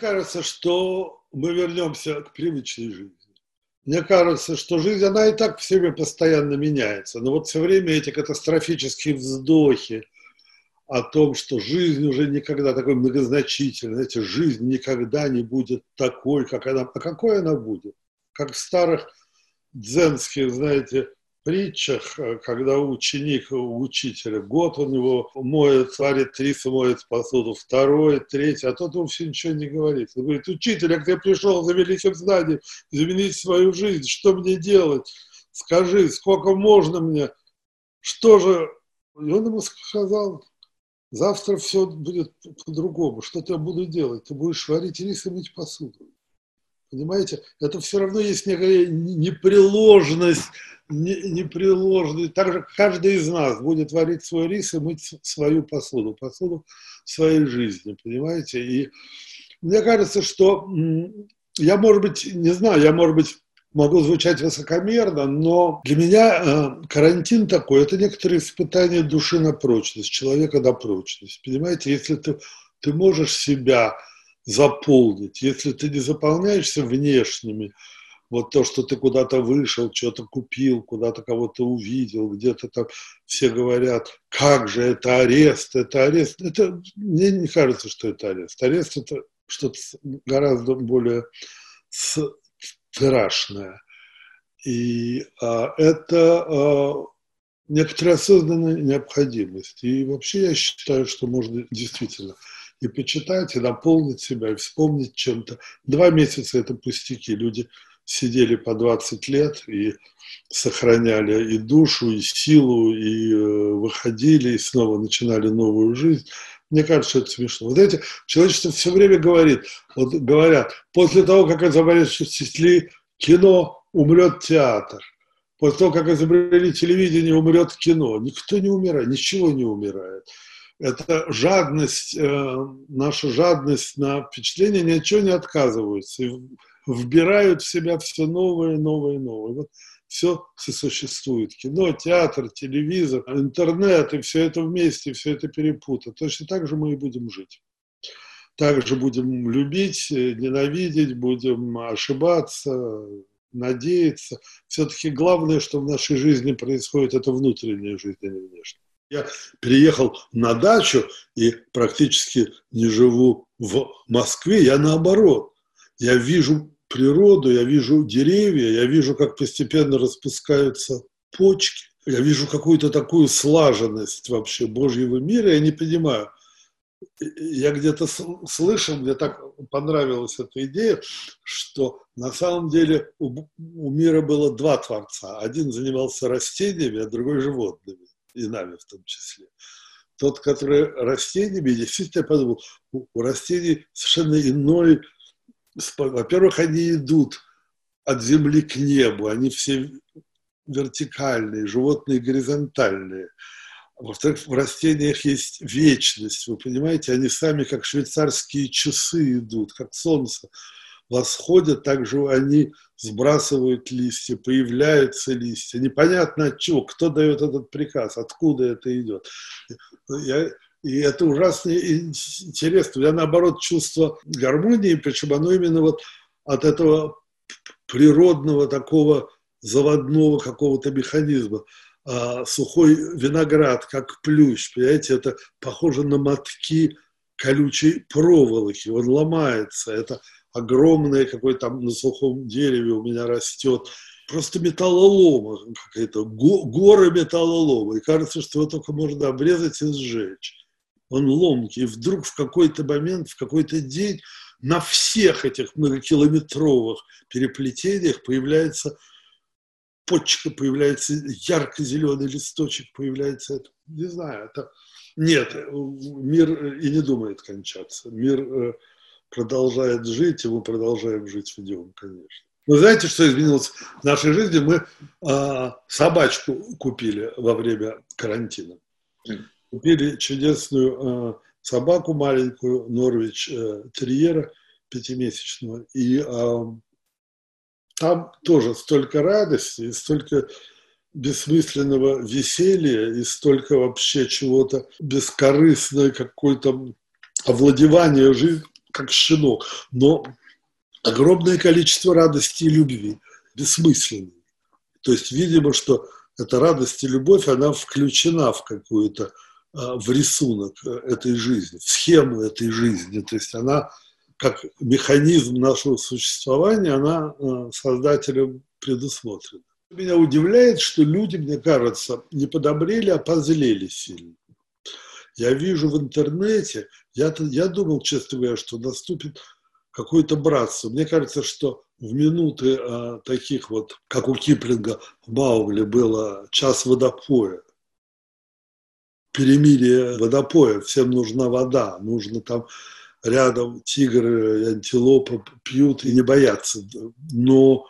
Кажется, что мы вернемся к привычной жизни. Мне кажется, что жизнь, она и так все время постоянно меняется. Но вот все время эти катастрофические вздохи о том, что жизнь уже никогда такой многозначительной, знаете, жизнь никогда не будет такой, как она. А какой она будет? Как в старых дзенских, знаете, притчах, э, когда ученик у учителя, год у него моет, варит рис, моет посуду, второй, третий, а тот ему все ничего не говорит. Он говорит, учитель, к тебе пришел за великим знанием, изменить свою жизнь, что мне делать? Скажи, сколько можно мне? Что же? И он ему сказал, завтра все будет по-другому. Что я буду делать? Ты будешь варить рис и мыть посуду. Понимаете? Это все равно есть некая непреложность, непреложность. Также каждый из нас будет варить свой рис и мыть свою посуду, посуду своей жизни, понимаете? И мне кажется, что я, может быть, не знаю, я, может быть, могу звучать высокомерно, но для меня э, карантин такой, это некоторые испытания души на прочность, человека на прочность. Понимаете, если ты, ты можешь себя заполнить. Если ты не заполняешься внешними, вот то, что ты куда-то вышел, что-то купил, куда-то кого-то увидел, где-то там все говорят, как же это арест, это арест. Это, мне не кажется, что это арест. Арест – это что-то гораздо более страшное. И а, это а, некоторая осознанная необходимость. И вообще я считаю, что можно действительно – и почитать, и наполнить себя, и вспомнить чем-то. Два месяца – это пустяки. Люди сидели по 20 лет и сохраняли и душу, и силу, и э, выходили, и снова начинали новую жизнь. Мне кажется, это смешно. Вот эти человечество все время говорит, вот говорят, после того, как изобрели кино, умрет театр. После того, как изобрели телевидение, умрет кино. Никто не умирает, ничего не умирает это жадность, э, наша жадность на впечатление ни от чего не отказываются. И вбирают в себя все новое, новое, новое. Вот все сосуществует. Кино, театр, телевизор, интернет, и все это вместе, все это перепутано. Точно так же мы и будем жить. Также будем любить, ненавидеть, будем ошибаться, надеяться. Все-таки главное, что в нашей жизни происходит, это внутренняя жизнь, а не внешняя. Я переехал на дачу и практически не живу в Москве, я наоборот. Я вижу природу, я вижу деревья, я вижу, как постепенно распускаются почки, я вижу какую-то такую слаженность вообще Божьего мира, я не понимаю. Я где-то слышал, мне так понравилась эта идея, что на самом деле у, мира было два творца. Один занимался растениями, а другой животными и нами в том числе. Тот, который растениями, действительно, я подумал, у, растений совершенно иной, во-первых, они идут от земли к небу, они все вертикальные, животные горизонтальные. Во-вторых, в растениях есть вечность, вы понимаете, они сами как швейцарские часы идут, как солнце восходят, также они сбрасывают листья, появляются листья. Непонятно от чего, кто дает этот приказ, откуда это идет. Я, и это ужасно интересно. Я наоборот чувство гармонии, причем оно именно вот от этого природного такого заводного какого-то механизма. А, сухой виноград, как плющ, понимаете, это похоже на мотки колючей проволоки, он ломается, это огромное какое-то там на сухом дереве у меня растет. Просто металлолома какая-то, горы металлолома. И кажется, что его только можно обрезать и сжечь. Он ломкий. И вдруг в какой-то момент, в какой-то день на всех этих многокилометровых переплетениях появляется почка, появляется ярко-зеленый листочек, появляется это. Не знаю, это... Нет, мир и не думает кончаться. Мир э, продолжает жить, и мы продолжаем жить в нем, конечно. Вы знаете, что изменилось в нашей жизни? Мы а, собачку купили во время карантина. Купили чудесную а, собаку маленькую, Норвич а, Терьера, пятимесячного. И а, там тоже столько радости и столько бессмысленного веселья и столько вообще чего-то бескорыстного, какой-то овладевания жизнью как щенок, но огромное количество радости и любви, бессмысленной. То есть, видимо, что эта радость и любовь, она включена в какую-то, а, в рисунок этой жизни, в схему этой жизни. То есть она как механизм нашего существования, она а, создателем предусмотрена. Меня удивляет, что люди, мне кажется, не подобрели, а позлели сильно. Я вижу в интернете, я, я думал, честно говоря, что наступит какое-то братство. Мне кажется, что в минуты а, таких вот, как у Киплинга в Маугле было час водопоя, перемирие водопоя, всем нужна вода, нужно там рядом тигры антилопы пьют и не боятся. Но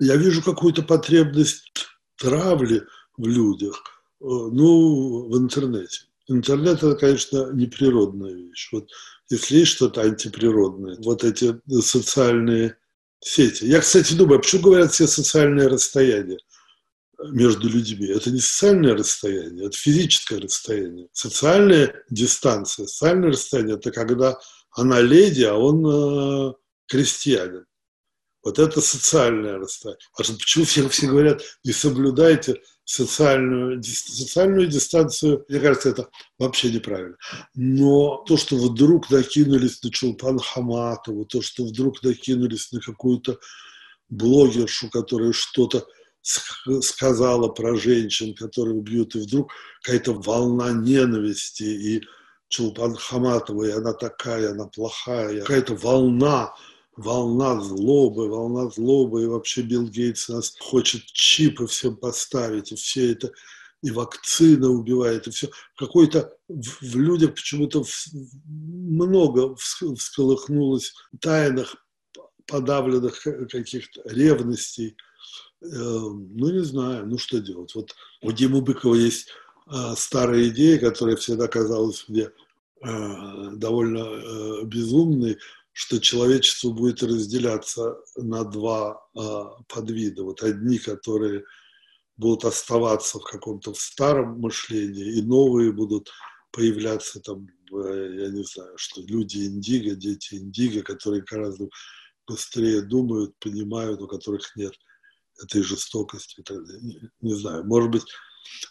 я вижу какую-то потребность травли в людях, э, ну, в интернете. Интернет – это, конечно, неприродная вещь. Вот если есть что-то антиприродное, вот эти социальные сети. Я, кстати, думаю, а почему говорят все социальные расстояния между людьми? Это не социальное расстояние, это физическое расстояние. Социальная дистанция, социальное расстояние – это когда она леди, а он э, крестьянин. Вот это социальное расстояние. А почему все, все говорят, не соблюдайте социальную, социальную дистанцию, мне кажется, это вообще неправильно. Но то, что вдруг накинулись на Чулпан Хаматову, то, что вдруг накинулись на какую-то блогершу, которая что-то сказала про женщин, которые бьют, и вдруг какая-то волна ненависти, и Чулпан Хаматова, и она такая, она плохая, какая-то волна волна злобы, волна злобы, и вообще Билл Гейтс нас хочет чипы всем поставить, и все это, и вакцина убивает, и все. Какой-то в, в людях почему-то много всколыхнулось тайных, подавленных каких-то ревностей. Эм, ну, не знаю, ну что делать. Вот у Димы Быкова есть а, старая идея, которая всегда казалась мне а, довольно безумной, что человечество будет разделяться на два а, подвида. Вот одни, которые будут оставаться в каком-то старом мышлении, и новые будут появляться там, я не знаю, что люди индиго, дети индиго, которые гораздо быстрее думают, понимают, у которых нет этой жестокости. Не, не знаю, может быть,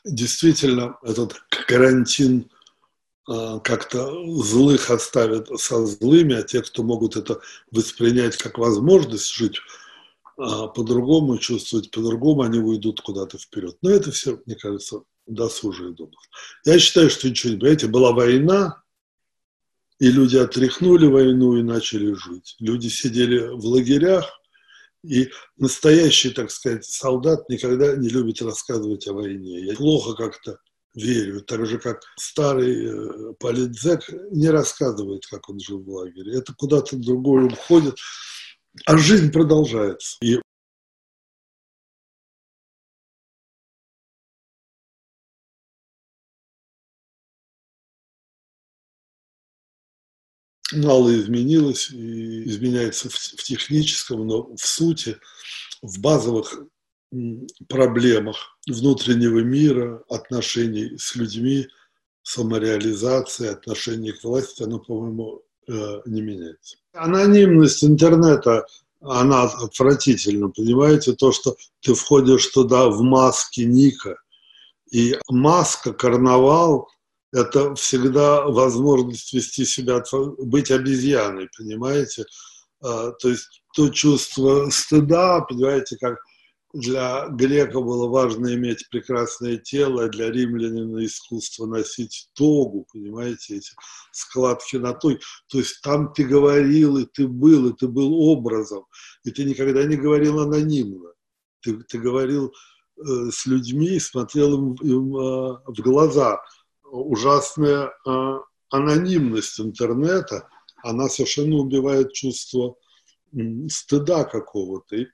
действительно этот карантин как-то злых оставят со злыми, а те, кто могут это воспринять как возможность жить а, по-другому, чувствовать по-другому, они уйдут куда-то вперед. Но это все, мне кажется, досужие домыслы. Я считаю, что ничего не понимаете, была война, и люди отряхнули войну и начали жить. Люди сидели в лагерях, и настоящий, так сказать, солдат никогда не любит рассказывать о войне. Я плохо как-то верю, так же как старый э, политзек не рассказывает, как он жил в лагере. Это куда-то другое уходит, а жизнь продолжается. И мало изменилось и изменяется в, в техническом, но в сути, в базовых проблемах внутреннего мира, отношений с людьми, самореализации, отношений к власти, оно, по-моему, э, не меняется. Анонимность интернета, она отвратительна, понимаете, то, что ты входишь туда в маске Ника, и маска, карнавал – это всегда возможность вести себя, быть обезьяной, понимаете? А, то есть то чувство стыда, понимаете, как для грека было важно иметь прекрасное тело, а для римлянина искусство носить тогу, понимаете, эти складки на той. То есть там ты говорил, и ты был, и ты был образом, и ты никогда не говорил анонимно. Ты, ты говорил э, с людьми, смотрел им, им э, в глаза. Ужасная э, анонимность интернета, она совершенно убивает чувство стыда какого-то. И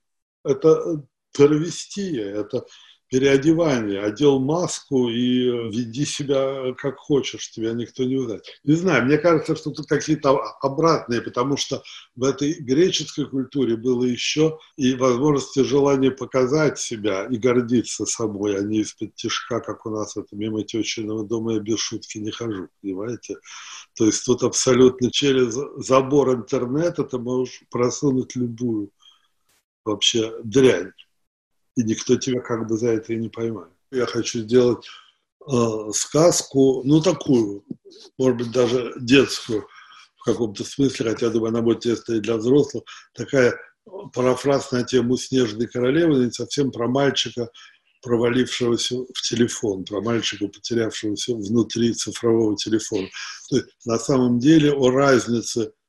это травестия, это, переодевание, одел маску и веди себя как хочешь, тебя никто не узнает. Не знаю, мне кажется, что тут какие-то обратные, потому что в этой греческой культуре было еще и возможность и желание показать себя и гордиться собой, а не из-под тяжка, как у нас это мимо тещиного дома я без шутки не хожу, понимаете? То есть тут абсолютно через забор интернета ты можешь просунуть любую вообще дрянь и никто тебя как бы за это и не поймает. Я хочу сделать э, сказку, ну такую, может быть, даже детскую в каком-то смысле, хотя, думаю, она будет тестой для взрослых, такая парафраз на тему «Снежной королевы», не совсем про мальчика, провалившегося в телефон, про мальчика, потерявшегося внутри цифрового телефона. То есть, на самом деле о разнице Э,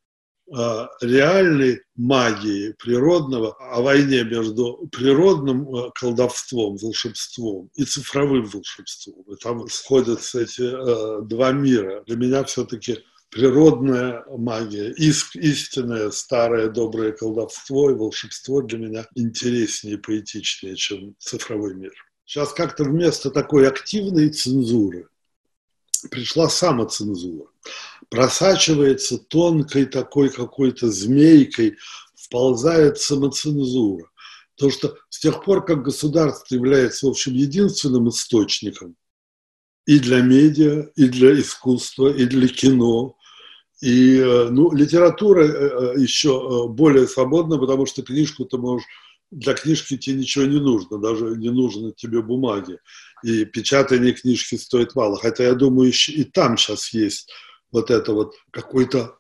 реальной магии природного, о войне между природным э, колдовством, волшебством и цифровым волшебством. И там сходятся эти э, два мира. Для меня все-таки природная магия, иск, истинное старое доброе колдовство и волшебство для меня интереснее и поэтичнее, чем цифровой мир. Сейчас как-то вместо такой активной цензуры пришла самоцензура просачивается тонкой такой какой-то змейкой, вползает самоцензура. Потому что с тех пор, как государство является, в общем, единственным источником и для медиа, и для искусства, и для кино, и э, ну, литература э, э, еще более свободна, потому что книжку ты можешь для книжки тебе ничего не нужно, даже не нужно тебе бумаги. И печатание книжки стоит мало. Хотя я думаю, и там сейчас есть вот это вот какой-то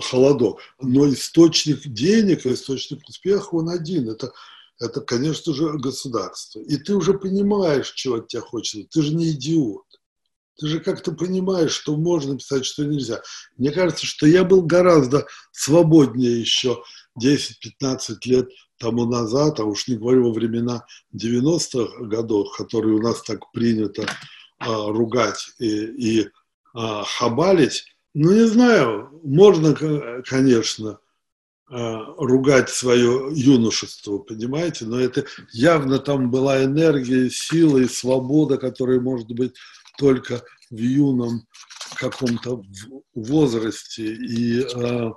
холодок. Но источник денег, источник успеха, он один. Это, это, конечно же, государство. И ты уже понимаешь, чего от тебя хочется. Ты же не идиот. Ты же как-то понимаешь, что можно писать, что нельзя. Мне кажется, что я был гораздо свободнее еще 10-15 лет тому назад, а уж не говорю во времена 90-х годов, которые у нас так принято а, ругать и, и а, хабалить, ну, не знаю, можно, конечно, э, ругать свое юношество, понимаете, но это явно там была энергия, сила и свобода, которая может быть только в юном каком-то возрасте. И э,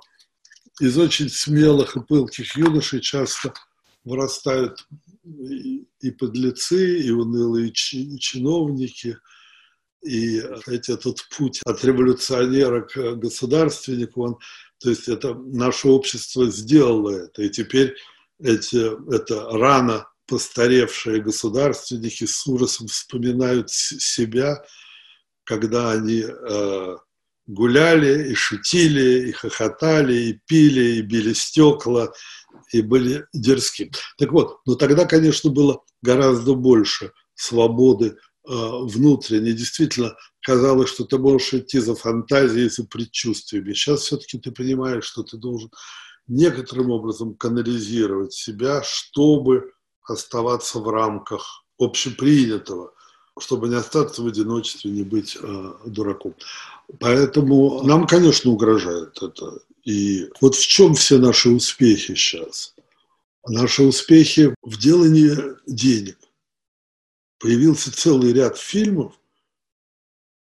из очень смелых и пылких юношей часто вырастают и, и подлецы, и унылые чиновники – и знаете, этот путь от революционера к государственнику, он, то есть это наше общество сделало это, и теперь эти, это рано постаревшие государственники с ужасом вспоминают себя, когда они э, гуляли и шутили, и хохотали, и пили, и били стекла, и были дерзки. Так вот, но тогда, конечно, было гораздо больше свободы внутренне действительно казалось, что ты можешь идти за фантазией, за предчувствиями. Сейчас все-таки ты понимаешь, что ты должен некоторым образом канализировать себя, чтобы оставаться в рамках общепринятого, чтобы не остаться в одиночестве, не быть э, дураком. Поэтому нам, конечно, угрожает это. И вот в чем все наши успехи сейчас? Наши успехи в делании денег появился целый ряд фильмов,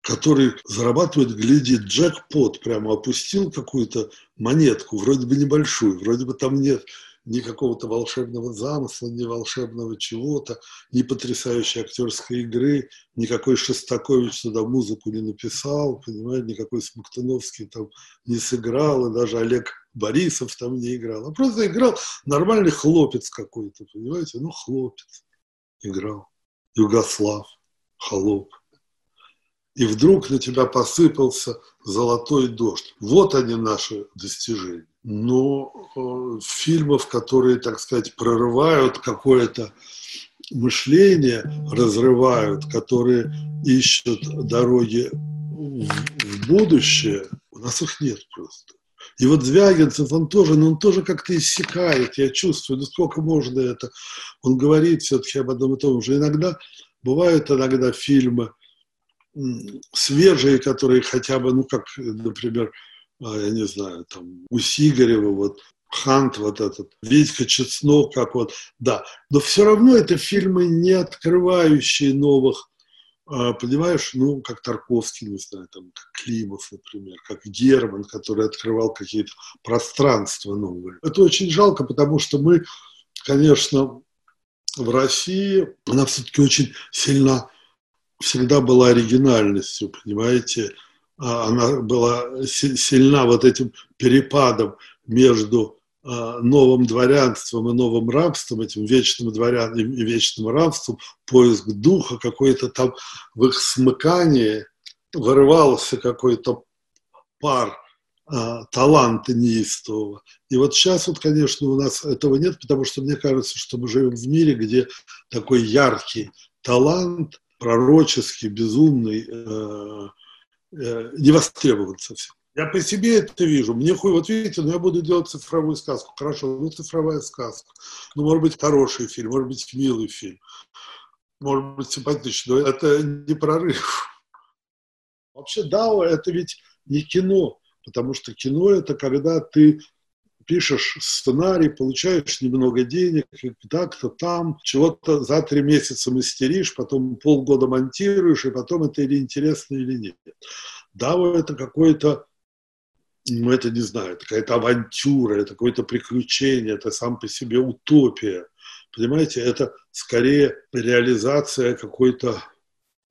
который зарабатывает, глядит, джекпот, прямо опустил какую-то монетку, вроде бы небольшую, вроде бы там нет ни какого-то волшебного замысла, ни волшебного чего-то, ни потрясающей актерской игры, никакой Шостакович туда музыку не написал, понимаете, никакой Смоктуновский там не сыграл, и даже Олег Борисов там не играл, а просто играл нормальный хлопец какой-то, понимаете, ну хлопец играл. Югослав, холоп. И вдруг на тебя посыпался золотой дождь. Вот они наши достижения. Но э, фильмов, которые, так сказать, прорывают какое-то мышление, разрывают, которые ищут дороги в, в будущее, у нас их нет просто. И вот Звягинцев, он тоже, но он тоже как-то иссякает, я чувствую, ну сколько можно это. Он говорит все-таки об одном и том же. Иногда, бывают иногда фильмы свежие, которые хотя бы, ну как, например, а, я не знаю, там, у Сигарева, вот, Хант, вот этот, Витька Чеснок, как вот, да. Но все равно это фильмы, не открывающие новых, понимаешь, ну, как Тарковский, не знаю, там, как Климов, например, как Герман, который открывал какие-то пространства новые. Это очень жалко, потому что мы, конечно, в России, она все-таки очень сильно, всегда была оригинальностью, понимаете, а, она была сильна вот этим перепадом между а, новым дворянством и новым рабством, этим вечным дворянством и вечным рабством, поиск духа, какой-то там в их смыкании вырывался какой-то пар а, таланта неистового. И вот сейчас вот, конечно, у нас этого нет, потому что мне кажется, что мы живем в мире, где такой яркий талант, пророческий, безумный, э, э, не востребован совсем. Я по себе это вижу. Мне хуй, вот видите, ну я буду делать цифровую сказку. Хорошо, ну цифровая сказка. Ну, может быть, хороший фильм, может быть, милый фильм. Может быть, симпатичный. Но это не прорыв. Вообще, да, это ведь не кино. Потому что кино – это когда ты пишешь сценарий, получаешь немного денег, так-то там, чего-то за три месяца мастеришь, потом полгода монтируешь, и потом это или интересно, или нет. Да, это какое-то ну, это не знаю, какая-то авантюра, это какое-то приключение, это сам по себе утопия. Понимаете, это скорее реализация какой-то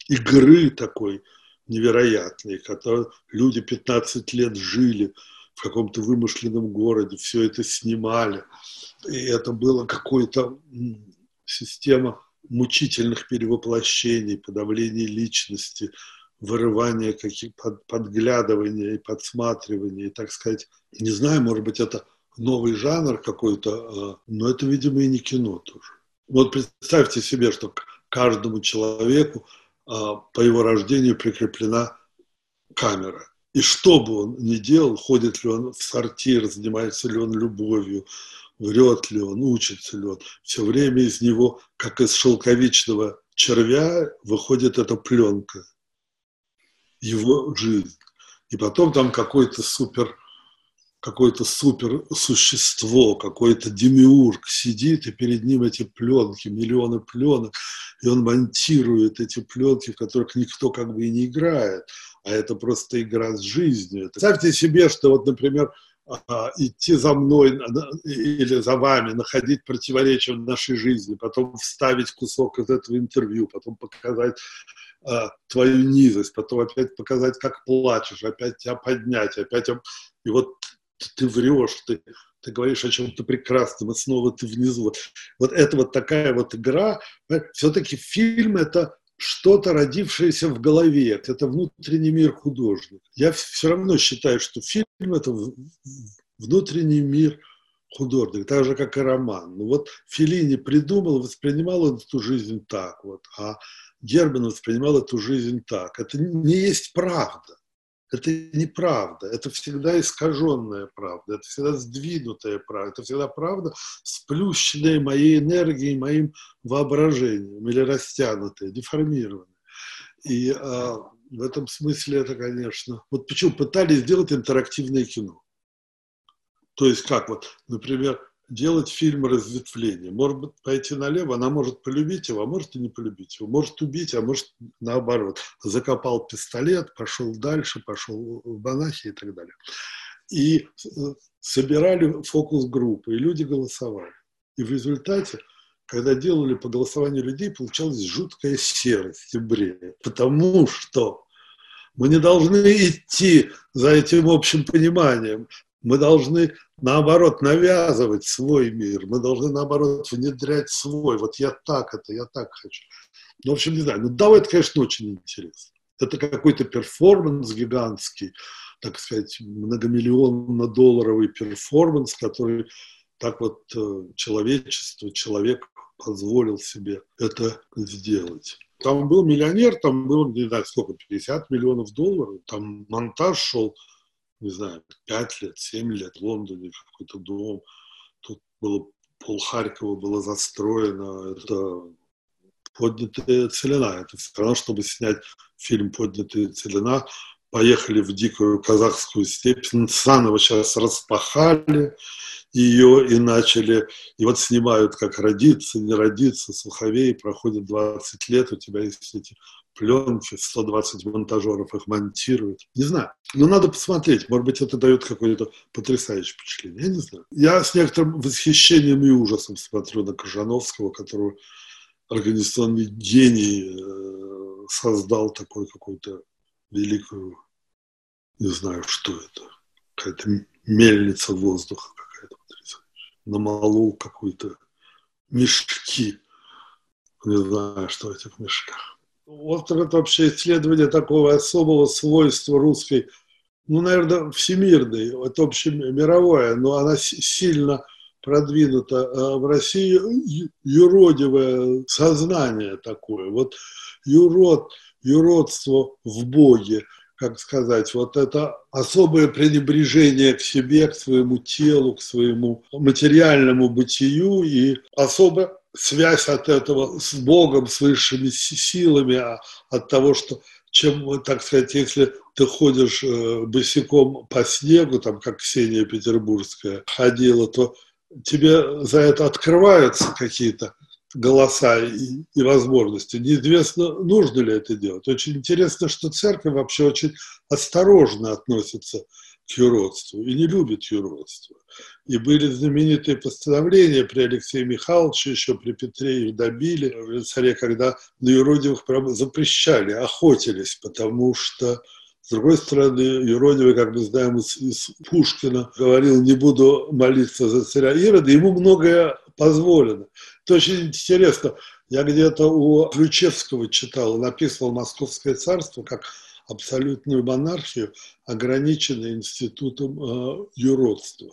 игры такой невероятной, которой люди 15 лет жили в каком-то вымышленном городе, все это снимали. И это было какой-то система мучительных перевоплощений, подавления личности, вырывание, каких, под, подглядывания и подсматривания, и, так сказать, не знаю, может быть, это новый жанр какой-то, а, но это, видимо, и не кино тоже. Вот представьте себе, что каждому человеку а, по его рождению прикреплена камера. И что бы он ни делал, ходит ли он в сортир, занимается ли он любовью, врет ли он, учится ли он, все время из него, как из шелковичного червя, выходит эта пленка – его жизнь. И потом там какой-то супер, какое-то супер существо, какой-то демиург сидит, и перед ним эти пленки, миллионы пленок, и он монтирует эти пленки, в которых никто как бы и не играет, а это просто игра с жизнью. Представьте себе, что вот, например, идти за мной или за вами, находить противоречия в нашей жизни, потом вставить кусок из этого интервью, потом показать а, твою низость, потом опять показать, как плачешь, опять тебя поднять, опять... И вот ты врешь, ты, ты говоришь о чем-то прекрасном, и снова ты внизу. Вот это вот такая вот игра. Все-таки фильм – это что-то родившееся в голове, это внутренний мир художника. Я все равно считаю, что фильм – это внутренний мир художника, так же, как и роман. Ну вот Филини придумал, воспринимал эту жизнь так вот, а Герман воспринимал эту жизнь так. Это не есть правда. Это неправда. Это всегда искаженная правда. Это всегда сдвинутая правда. Это всегда правда, сплющенная моей энергией, моим воображением или растянутая, деформированная. И а, в этом смысле это, конечно... Вот почему пытались сделать интерактивное кино. То есть как вот, например, делать фильм разветвления. Может пойти налево, она может полюбить его, а может и не полюбить его. Может убить, а может наоборот. Закопал пистолет, пошел дальше, пошел в монахи и так далее. И э, собирали фокус-группы, и люди голосовали. И в результате, когда делали по голосованию людей, получалась жуткая серость и бред. Потому что мы не должны идти за этим общим пониманием. Мы должны, наоборот, навязывать свой мир. Мы должны, наоборот, внедрять свой. Вот я так это, я так хочу. Ну, в общем, не знаю. Ну, да, это, конечно, очень интересно. Это какой-то перформанс гигантский, так сказать, многомиллионно-долларовый перформанс, который так вот э, человечество, человек позволил себе это сделать. Там был миллионер, там было, не знаю, сколько, 50 миллионов долларов, там монтаж шел не знаю, пять лет, семь лет в Лондоне какой-то дом. Тут было пол Харькова было застроено. Это поднятая целина. Это все равно, чтобы снять фильм «Поднятая целина», поехали в дикую казахскую степь, заново сейчас распахали, ее и начали, и вот снимают, как родиться, не родиться, Суховей, проходит 20 лет, у тебя есть эти пленки, 120 монтажеров их монтируют. Не знаю. Но надо посмотреть. Может быть, это дает какое-то потрясающее впечатление. Я не знаю. Я с некоторым восхищением и ужасом смотрю на Кожановского, которого организационный гений э, создал такой какой-то великую, не знаю, что это, какая-то мельница воздуха какая-то потрясающая. Намолол какой-то мешки. Не знаю, что в этих мешках. Вот это вообще исследование такого особого свойства русской, ну, наверное, всемирной, это общемировое, но она сильно продвинута э, в России юродивое сознание такое. Вот юрод, юродство в Боге, как сказать, вот это особое пренебрежение к себе, к своему телу, к своему материальному бытию и особо связь от этого с Богом, с высшими силами, а от того, что чем, так сказать, если ты ходишь э, босиком по снегу, там, как Ксения Петербургская ходила, то тебе за это открываются какие-то голоса и, и возможности. Неизвестно, нужно ли это делать. Очень интересно, что церковь вообще очень осторожно относится к юродству и не любит юродство. И были знаменитые постановления при Алексее Михайловиче, еще при Петре их добили, в царе, когда на юродивых запрещали, охотились, потому что с другой стороны, юродивый, как мы знаем из, из Пушкина, говорил, не буду молиться за царя Ирода, ему многое позволено. Это очень интересно. Я где-то у Ключевского читал, он описывал Московское царство как абсолютную монархию, ограниченную институтом э, юродства.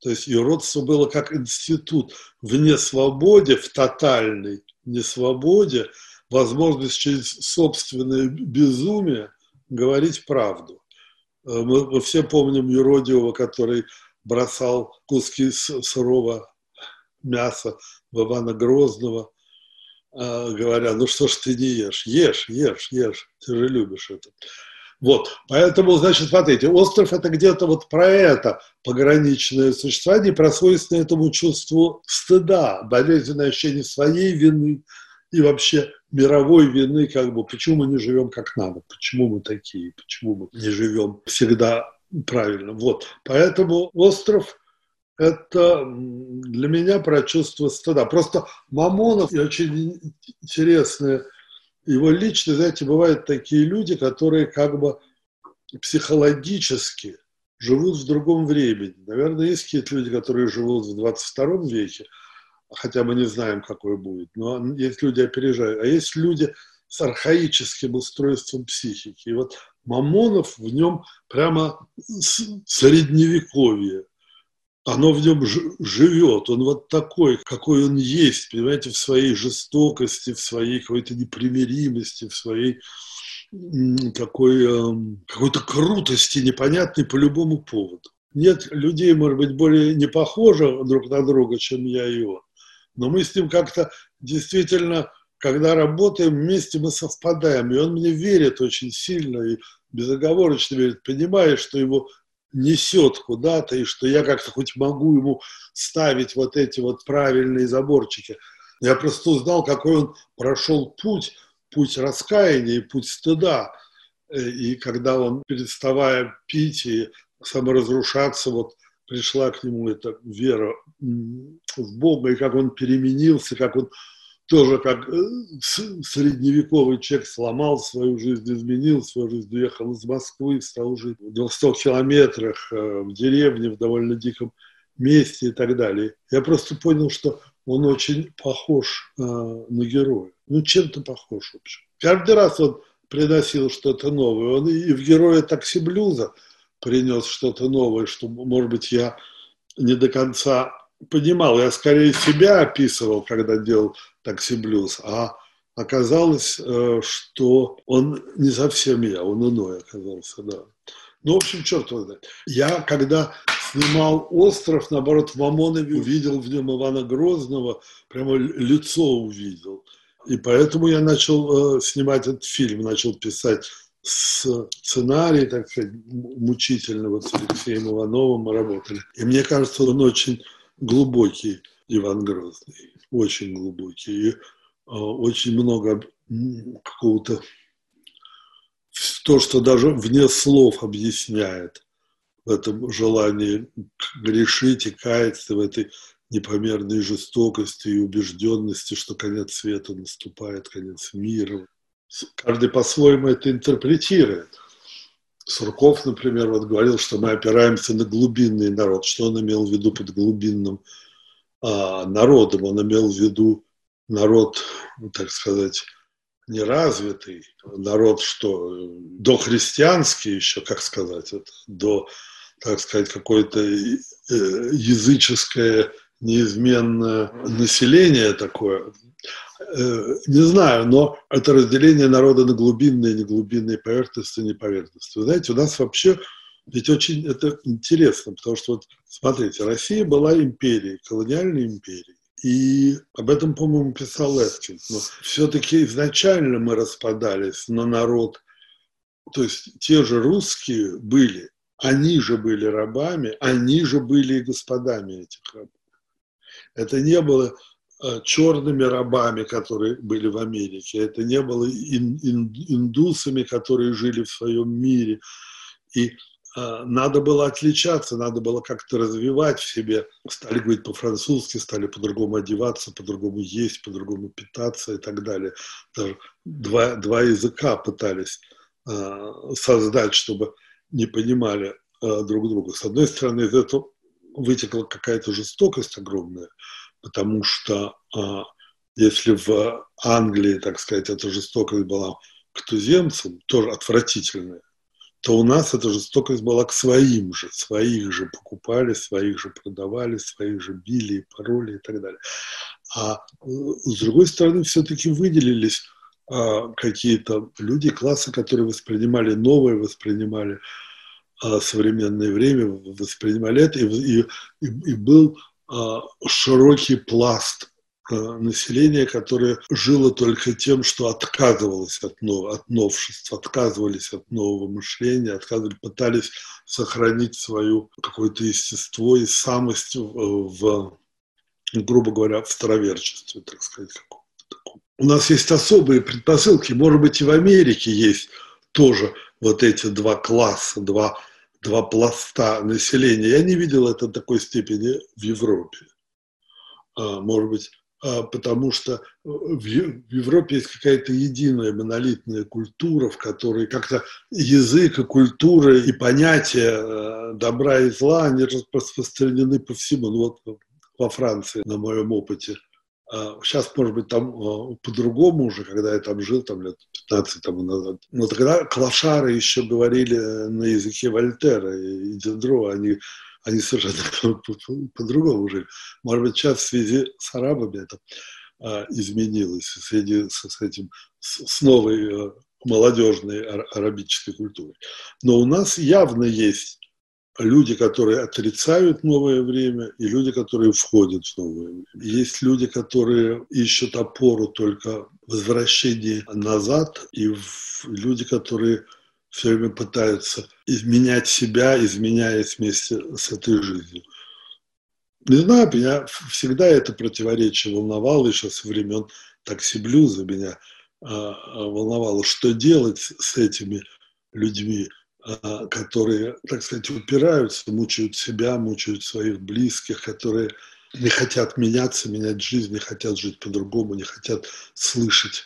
То есть юродство было как институт в несвободе, в тотальной несвободе, возможность через собственное безумие говорить правду. Э, мы, мы все помним юродивого, который бросал куски сырого мяса в Ивана Грозного, говоря, ну что ж ты не ешь? Ешь, ешь, ешь, ты же любишь это. Вот, поэтому, значит, смотрите, остров – это где-то вот про это пограничное существование, про свойственное этому чувству стыда, болезненное ощущение своей вины и вообще мировой вины, как бы, почему мы не живем как надо, почему мы такие, почему мы не живем всегда правильно. Вот, поэтому остров это для меня про чувство стыда. Просто Мамонов очень интересная его личность, знаете, бывают такие люди, которые как бы психологически живут в другом времени. Наверное, есть какие-то люди, которые живут в 22 веке, хотя мы не знаем, какой будет, но есть люди опережают, а есть люди с архаическим устройством психики. И вот Мамонов в нем прямо средневековье оно в нем живет, он вот такой, какой он есть, понимаете, в своей жестокости, в своей какой-то непримиримости, в своей такой эм, какой-то крутости непонятной по любому поводу. Нет людей, может быть, более не похожих друг на друга, чем я и он. Но мы с ним как-то действительно, когда работаем вместе, мы совпадаем. И он мне верит очень сильно и безоговорочно верит, понимая, что его несет куда-то, и что я как-то хоть могу ему ставить вот эти вот правильные заборчики. Я просто узнал, какой он прошел путь, путь раскаяния и путь стыда. Э, и когда он, переставая пить и саморазрушаться, вот пришла к нему эта вера в Бога, и как он переменился, как он тоже как э, средневековый человек сломал свою жизнь, изменил свою жизнь, уехал из Москвы, стал жить в 200 километрах, э, в деревне, в довольно диком месте и так далее. Я просто понял, что он очень похож э, на героя. Ну, чем-то похож, в общем. Каждый раз он приносил что-то новое. Он и в героя такси блюза принес что-то новое, что, может быть, я не до конца понимал. Я скорее себя описывал, когда делал такси блюз, а оказалось, э, что он не совсем я, он иной оказался, да. Ну, в общем, черт его. Я, когда снимал «Остров», наоборот, в Мамонове увидел в нем Ивана Грозного, прямо лицо увидел. И поэтому я начал э, снимать этот фильм, начал писать сценарий, так сказать, мучительно, вот с Алексеем Ивановым мы работали. И мне кажется, он очень глубокий, Иван Грозный, очень глубокий. И э, очень много какого-то, то, что даже вне слов объясняет в этом желании грешить и каяться в этой непомерной жестокости и убежденности, что конец света наступает, конец мира. Каждый по-своему это интерпретирует. Сурков, например, вот говорил, что мы опираемся на глубинный народ. Что он имел в виду под глубинным а, народом? Он имел в виду народ, ну, так сказать, неразвитый, народ, что дохристианский еще, как сказать, это, до, так сказать, какое-то э, языческое неизменное население такое, э, не знаю, но это разделение народа на глубинные, неглубинные поверхности, неповерхности. Вы знаете, у нас вообще ведь очень это интересно, потому что вот смотрите, Россия была империей, колониальной империей. И об этом, по-моему, писал Лескин. Но все-таки изначально мы распадались на народ. То есть те же русские были, они же были рабами, они же были и господами этих рабов. Это не было э, черными рабами, которые были в Америке, это не было ин, ин, индусами, которые жили в своем мире. И э, надо было отличаться, надо было как-то развивать в себе. Стали говорить по-французски, стали по-другому одеваться, по-другому есть, по-другому питаться и так далее. Даже два, два языка пытались э, создать, чтобы не понимали э, друг друга. С одной стороны, из этого вытекла какая-то жестокость огромная, потому что а, если в Англии, так сказать, эта жестокость была к туземцам, тоже отвратительная, то у нас эта жестокость была к своим же, своих же покупали, своих же продавали, своих же били, пароли и так далее. А э, с другой стороны, все-таки выделились а, какие-то люди, классы, которые воспринимали новое, воспринимали а, современное время воспринимали это, и, и, и был широкий пласт а, населения, которое жило только тем, что отказывалось от, нов, от новшеств, отказывались от нового мышления, отказывались, пытались сохранить свое какое-то естество и самость в, в грубо говоря, в староверчестве, так сказать, У нас есть особые предпосылки, может быть, и в Америке есть тоже вот эти два класса, два два пласта населения. Я не видел это в такой степени в Европе. А, может быть, а, потому что в Европе есть какая-то единая монолитная культура, в которой как-то язык и культура и понятия э, добра и зла, они распространены по всему. Ну вот во Франции, на моем опыте, Сейчас, а, может быть, там а, по-другому уже, когда я там жил, там лет 15 тому назад. Но тогда клашары еще говорили на языке Вольтера и Дендро, они, они совершенно по-другому жили. Может быть, сейчас в связи с арабами это а, изменилось, в связи с, с этим, с, с новой молодежной арабической культурой. Но у нас явно есть люди, которые отрицают новое время, и люди, которые входят в новое время. Есть люди, которые ищут опору только в назад, и люди, которые все время пытаются изменять себя, изменяясь вместе с этой жизнью. Не знаю, меня всегда это противоречие волновало, еще со времен такси-блюза меня а, а, волновало, что делать с этими людьми – которые, так сказать, упираются, мучают себя, мучают своих близких, которые не хотят меняться, менять жизнь, не хотят жить по-другому, не хотят слышать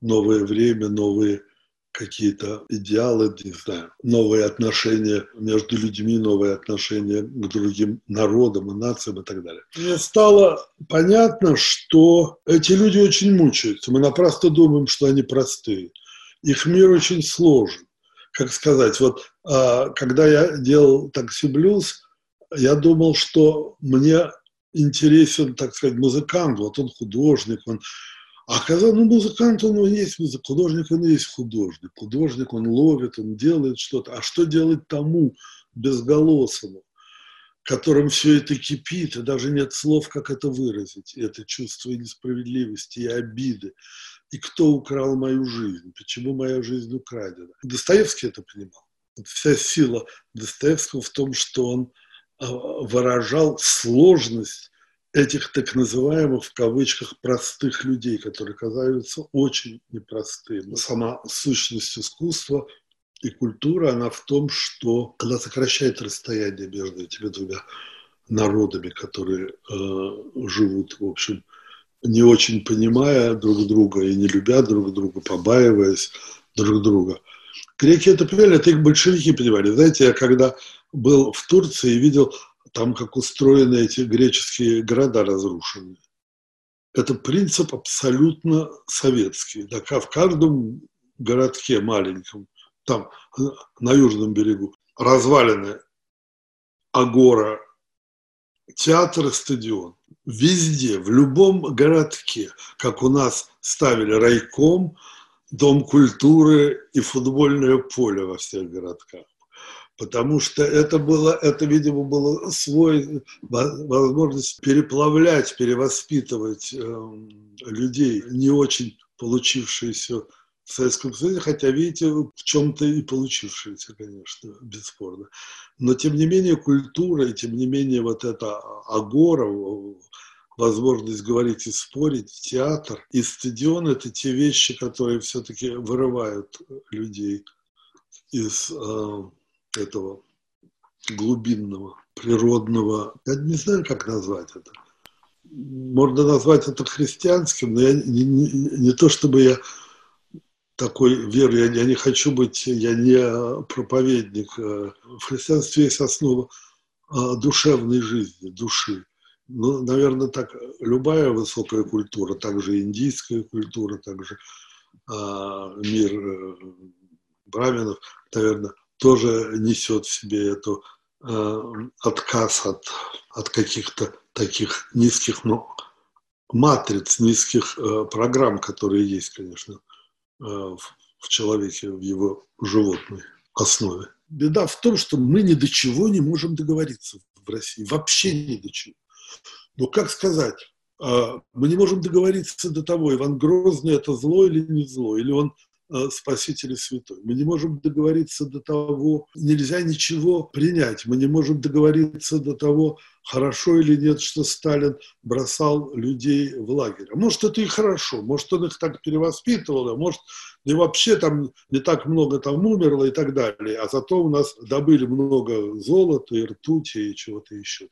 новое время, новые какие-то идеалы, не знаю, новые отношения между людьми, новые отношения к другим народам и нациям и так далее. Мне стало понятно, что эти люди очень мучаются. Мы напрасно думаем, что они простые. Их мир очень сложен как сказать, вот а, когда я делал такси блюз, я думал, что мне интересен, так сказать, музыкант, вот он художник, он а оказалось, ну, музыкант, он, он есть музык, художник, он есть художник. Художник, он ловит, он делает что-то. А что делать тому безголосому, которым все это кипит, и даже нет слов, как это выразить, это чувство несправедливости и обиды, и кто украл мою жизнь, почему моя жизнь украдена. Достоевский это понимал. Вся сила Достоевского в том, что он а, выражал сложность этих так называемых в кавычках простых людей, которые казаются очень непростыми. Сама сущность искусства и культура, она в том, что она сокращает расстояние между этими двумя народами, которые э, живут, в общем, не очень понимая друг друга и не любя друг друга, побаиваясь друг друга. Греки это понимали, это их большевики понимали. Знаете, я когда был в Турции и видел там, как устроены эти греческие города разрушенные. Это принцип абсолютно советский. Да, в каждом городке маленьком, там на южном берегу, развалины Агора, театр и стадион. Везде, в любом городке, как у нас ставили райком, дом культуры и футбольное поле во всех городках потому что это было, это, видимо, было свой возможность переплавлять, перевоспитывать э, людей, не очень получившиеся в Советском Союзе, хотя, видите, в чем-то и получившиеся, конечно, бесспорно. Но, тем не менее, культура и, тем не менее, вот эта агора, возможность говорить и спорить, театр и стадион – это те вещи, которые все-таки вырывают людей из э, этого глубинного, природного, я не знаю, как назвать это. Можно назвать это христианским, но я не, не, не то, чтобы я такой веры, я, я не хочу быть, я не проповедник. В христианстве есть основа душевной жизни, души. Ну, наверное, так любая высокая культура, также индийская культура, также а, мир э, браминов, наверное, тоже несет в себе эту э, отказ от, от каких-то таких низких ну, матриц, низких э, программ, которые есть, конечно, э, в, в человеке, в его животной основе. Беда в том, что мы ни до чего не можем договориться в России, вообще ни до чего. Но как сказать, э, мы не можем договориться до того, Иван Грозный это зло или не зло, или он Э, Спаситель и Святой. Мы не можем договориться до того, нельзя ничего принять. Мы не можем договориться до того, хорошо или нет, что Сталин бросал людей в лагерь. А может, это и хорошо, может, он их так перевоспитывал, а может, и вообще там не так много там умерло и так далее. А зато у нас добыли много золота и ртути и чего-то еще.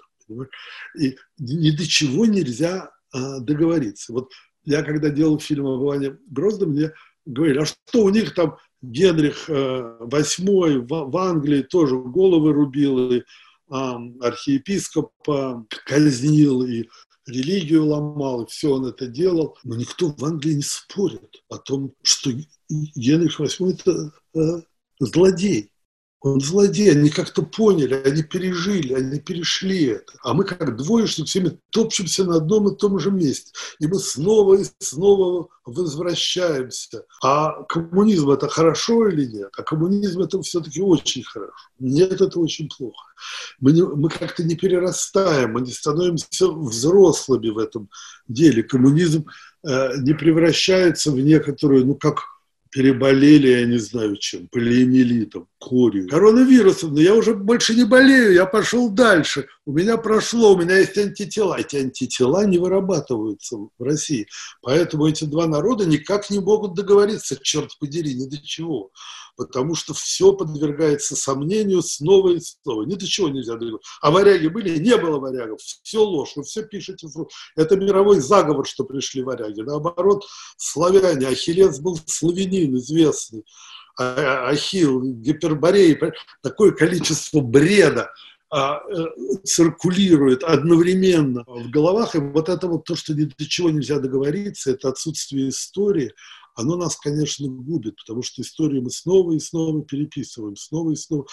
И ни до чего нельзя а, договориться. Вот я когда делал фильм о Иване Грозном, мне говорили, а что у них там Генрих VIII э, в, в Англии тоже головы рубил, и а, архиепископа казнил, и религию ломал, и все он это делал. Но никто в Англии не спорит о том, что Генрих VIII – это э, злодей. Он злодей, они как-то поняли, они пережили, они перешли это. А мы как двоечник всеми топчемся на одном и том же месте. И мы снова и снова возвращаемся. А коммунизм это хорошо или нет? А коммунизм это все-таки очень хорошо. Нет, это очень плохо. Мы, не, мы как-то не перерастаем, мы не становимся взрослыми в этом деле. Коммунизм э, не превращается в некоторую, ну как переболели, я не знаю чем, полиэмилитом, корью, коронавирусом, но я уже больше не болею, я пошел дальше, у меня прошло, у меня есть антитела. Эти антитела не вырабатываются в России, поэтому эти два народа никак не могут договориться, черт подери, ни до чего потому что все подвергается сомнению снова и снова. Ни до чего нельзя договориться. А варяги были? Не было варягов. Все ложь, вы все пишете. Это мировой заговор, что пришли варяги. Наоборот, славяне. Ахиллес был славянин известный. А, Ахилл, Гиперборей. Такое количество бреда а, э, циркулирует одновременно в головах, и вот это вот то, что ни до чего нельзя договориться, это отсутствие истории, оно нас, конечно, губит, потому что историю мы снова и снова переписываем, снова и снова.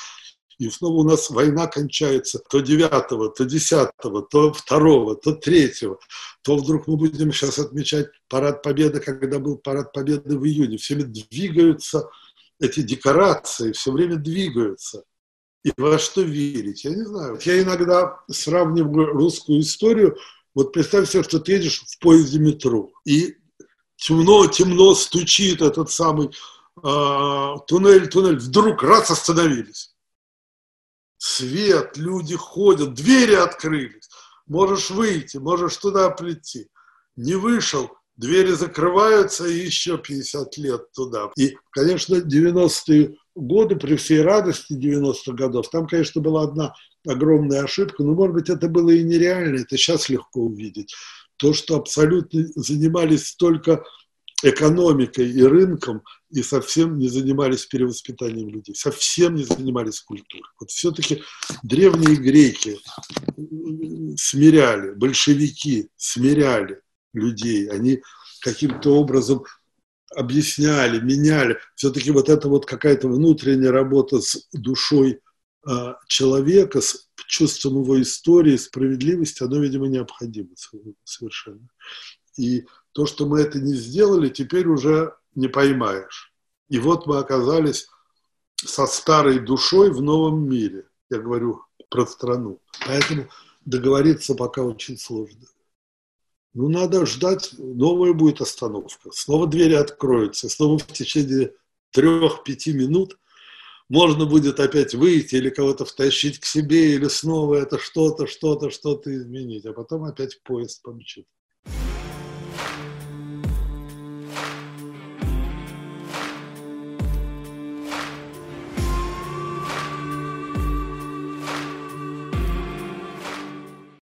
И снова у нас война кончается то девятого, то десятого, то второго, то третьего. То вдруг мы будем сейчас отмечать парад Победы, когда был парад Победы в июне. Все двигаются эти декорации, все время двигаются. И во что верить? Я не знаю. Я иногда сравниваю русскую историю. Вот представь себе, что ты едешь в поезде метро, и темно, темно стучит этот самый э, туннель, туннель, вдруг раз остановились. Свет, люди ходят, двери открылись. Можешь выйти, можешь туда прийти. Не вышел, двери закрываются еще 50 лет туда. И, конечно, 90-е годы, при всей радости 90-х годов, там, конечно, была одна огромная ошибка, но, может быть, это было и нереально, это сейчас легко увидеть. То, что абсолютно занимались только экономикой и рынком и совсем не занимались перевоспитанием людей, совсем не занимались культурой. Вот все-таки древние греки смиряли, большевики смиряли людей, они каким-то образом объясняли, меняли. Все-таки вот эта вот какая-то внутренняя работа с душой э, человека, с чувством его истории, справедливости, оно, видимо, необходимо совершенно. И то, что мы это не сделали, теперь уже не поймаешь. И вот мы оказались со старой душой в новом мире. Я говорю про страну. Поэтому договориться пока очень сложно. Ну, надо ждать, новая будет остановка. Снова двери откроются, снова в течение трех-пяти минут можно будет опять выйти или кого-то втащить к себе, или снова это что-то, что-то, что-то изменить, а потом опять поезд помчит.